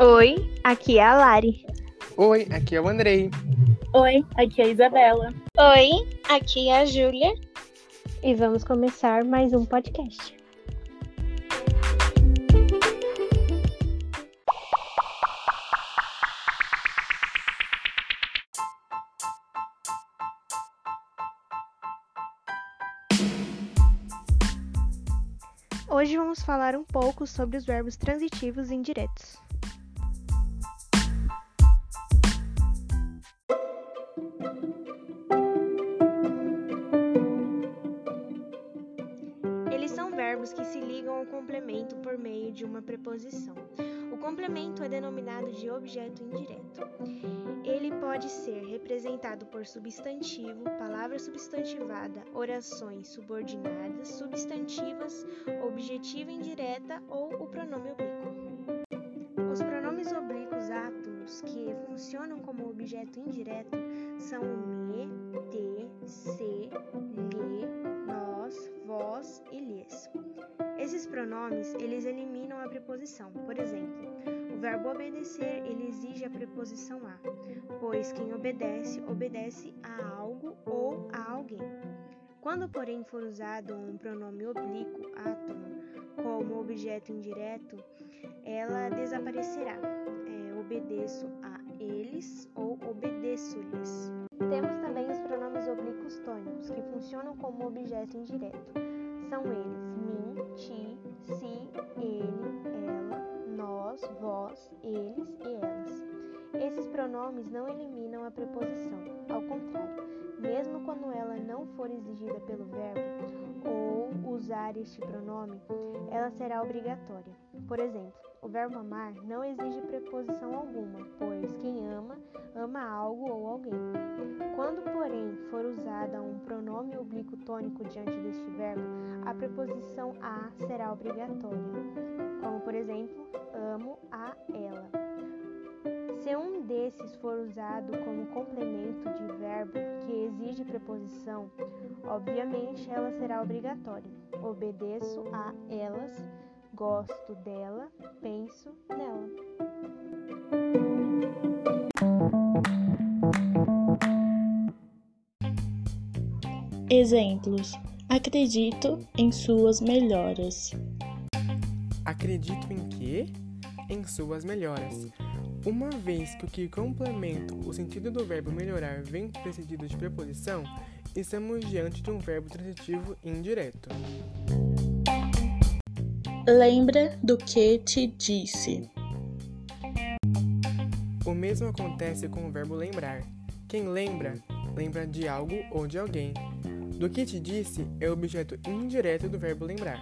Oi, aqui é a Lari. Oi, aqui é o Andrei. Oi, aqui é a Isabela. Oi, aqui é a Júlia. E vamos começar mais um podcast. Hoje vamos falar um pouco sobre os verbos transitivos e indiretos. Verbos que se ligam ao complemento por meio de uma preposição. O complemento é denominado de objeto indireto. Ele pode ser representado por substantivo, palavra substantivada, orações subordinadas, substantivas, objetiva indireta ou o pronome oblíquo. Os pronomes oblíquos átomos que funcionam como objeto indireto são me, te, se, lhe, vós e lhes. Esses pronomes, eles eliminam a preposição. Por exemplo, o verbo obedecer, ele exige a preposição a, pois quem obedece, obedece a algo ou a alguém. Quando, porém, for usado um pronome oblíquo átomo como objeto indireto, ela desaparecerá. É, obedeço a eles ou obedeço-lhes. Temos também os pronomes oblíquos tônicos, que funcionam como objeto indireto. São eles mim, ti, si, ele, ela, nós, vós, eles e elas. Esses pronomes não eliminam a preposição, ao contrário, mesmo quando ela não for exigida pelo verbo ou usar este pronome, ela será obrigatória. Por exemplo, o verbo amar não exige preposição alguma, pois porém, for usada um pronome oblíquo tônico diante deste verbo, a preposição a será obrigatória, como por exemplo, amo a ela. Se um desses for usado como complemento de verbo que exige preposição, obviamente ela será obrigatória. Obedeço a elas, gosto dela, penso nela. Exemplos: acredito em suas melhoras. Acredito em quê? Em suas melhoras. Uma vez que o que complementa o sentido do verbo melhorar vem precedido de preposição, estamos diante de um verbo transitivo indireto. Lembra do que te disse. O mesmo acontece com o verbo lembrar. Quem lembra, lembra de algo ou de alguém. Do que te disse é o objeto indireto do verbo lembrar.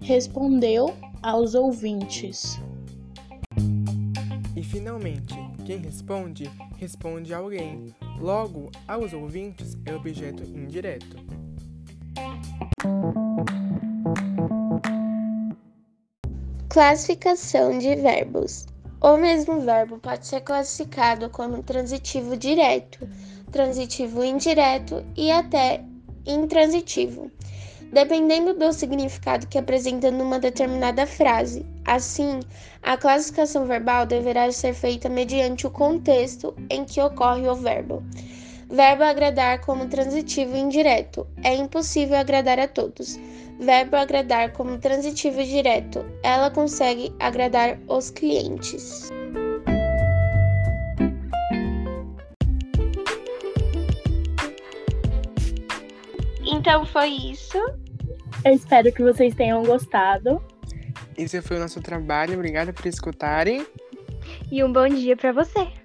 Respondeu aos ouvintes. E finalmente, quem responde, responde a alguém. Logo, aos ouvintes é objeto indireto. Classificação de verbos. O mesmo verbo pode ser classificado como transitivo direto, transitivo indireto e até intransitivo, dependendo do significado que apresenta numa determinada frase. Assim, a classificação verbal deverá ser feita mediante o contexto em que ocorre o verbo. Verbo agradar como transitivo indireto. É impossível agradar a todos. Verbo agradar como transitivo direto. Ela consegue agradar os clientes. Então foi isso. Eu espero que vocês tenham gostado. Esse foi o nosso trabalho. Obrigada por escutarem. E um bom dia para você!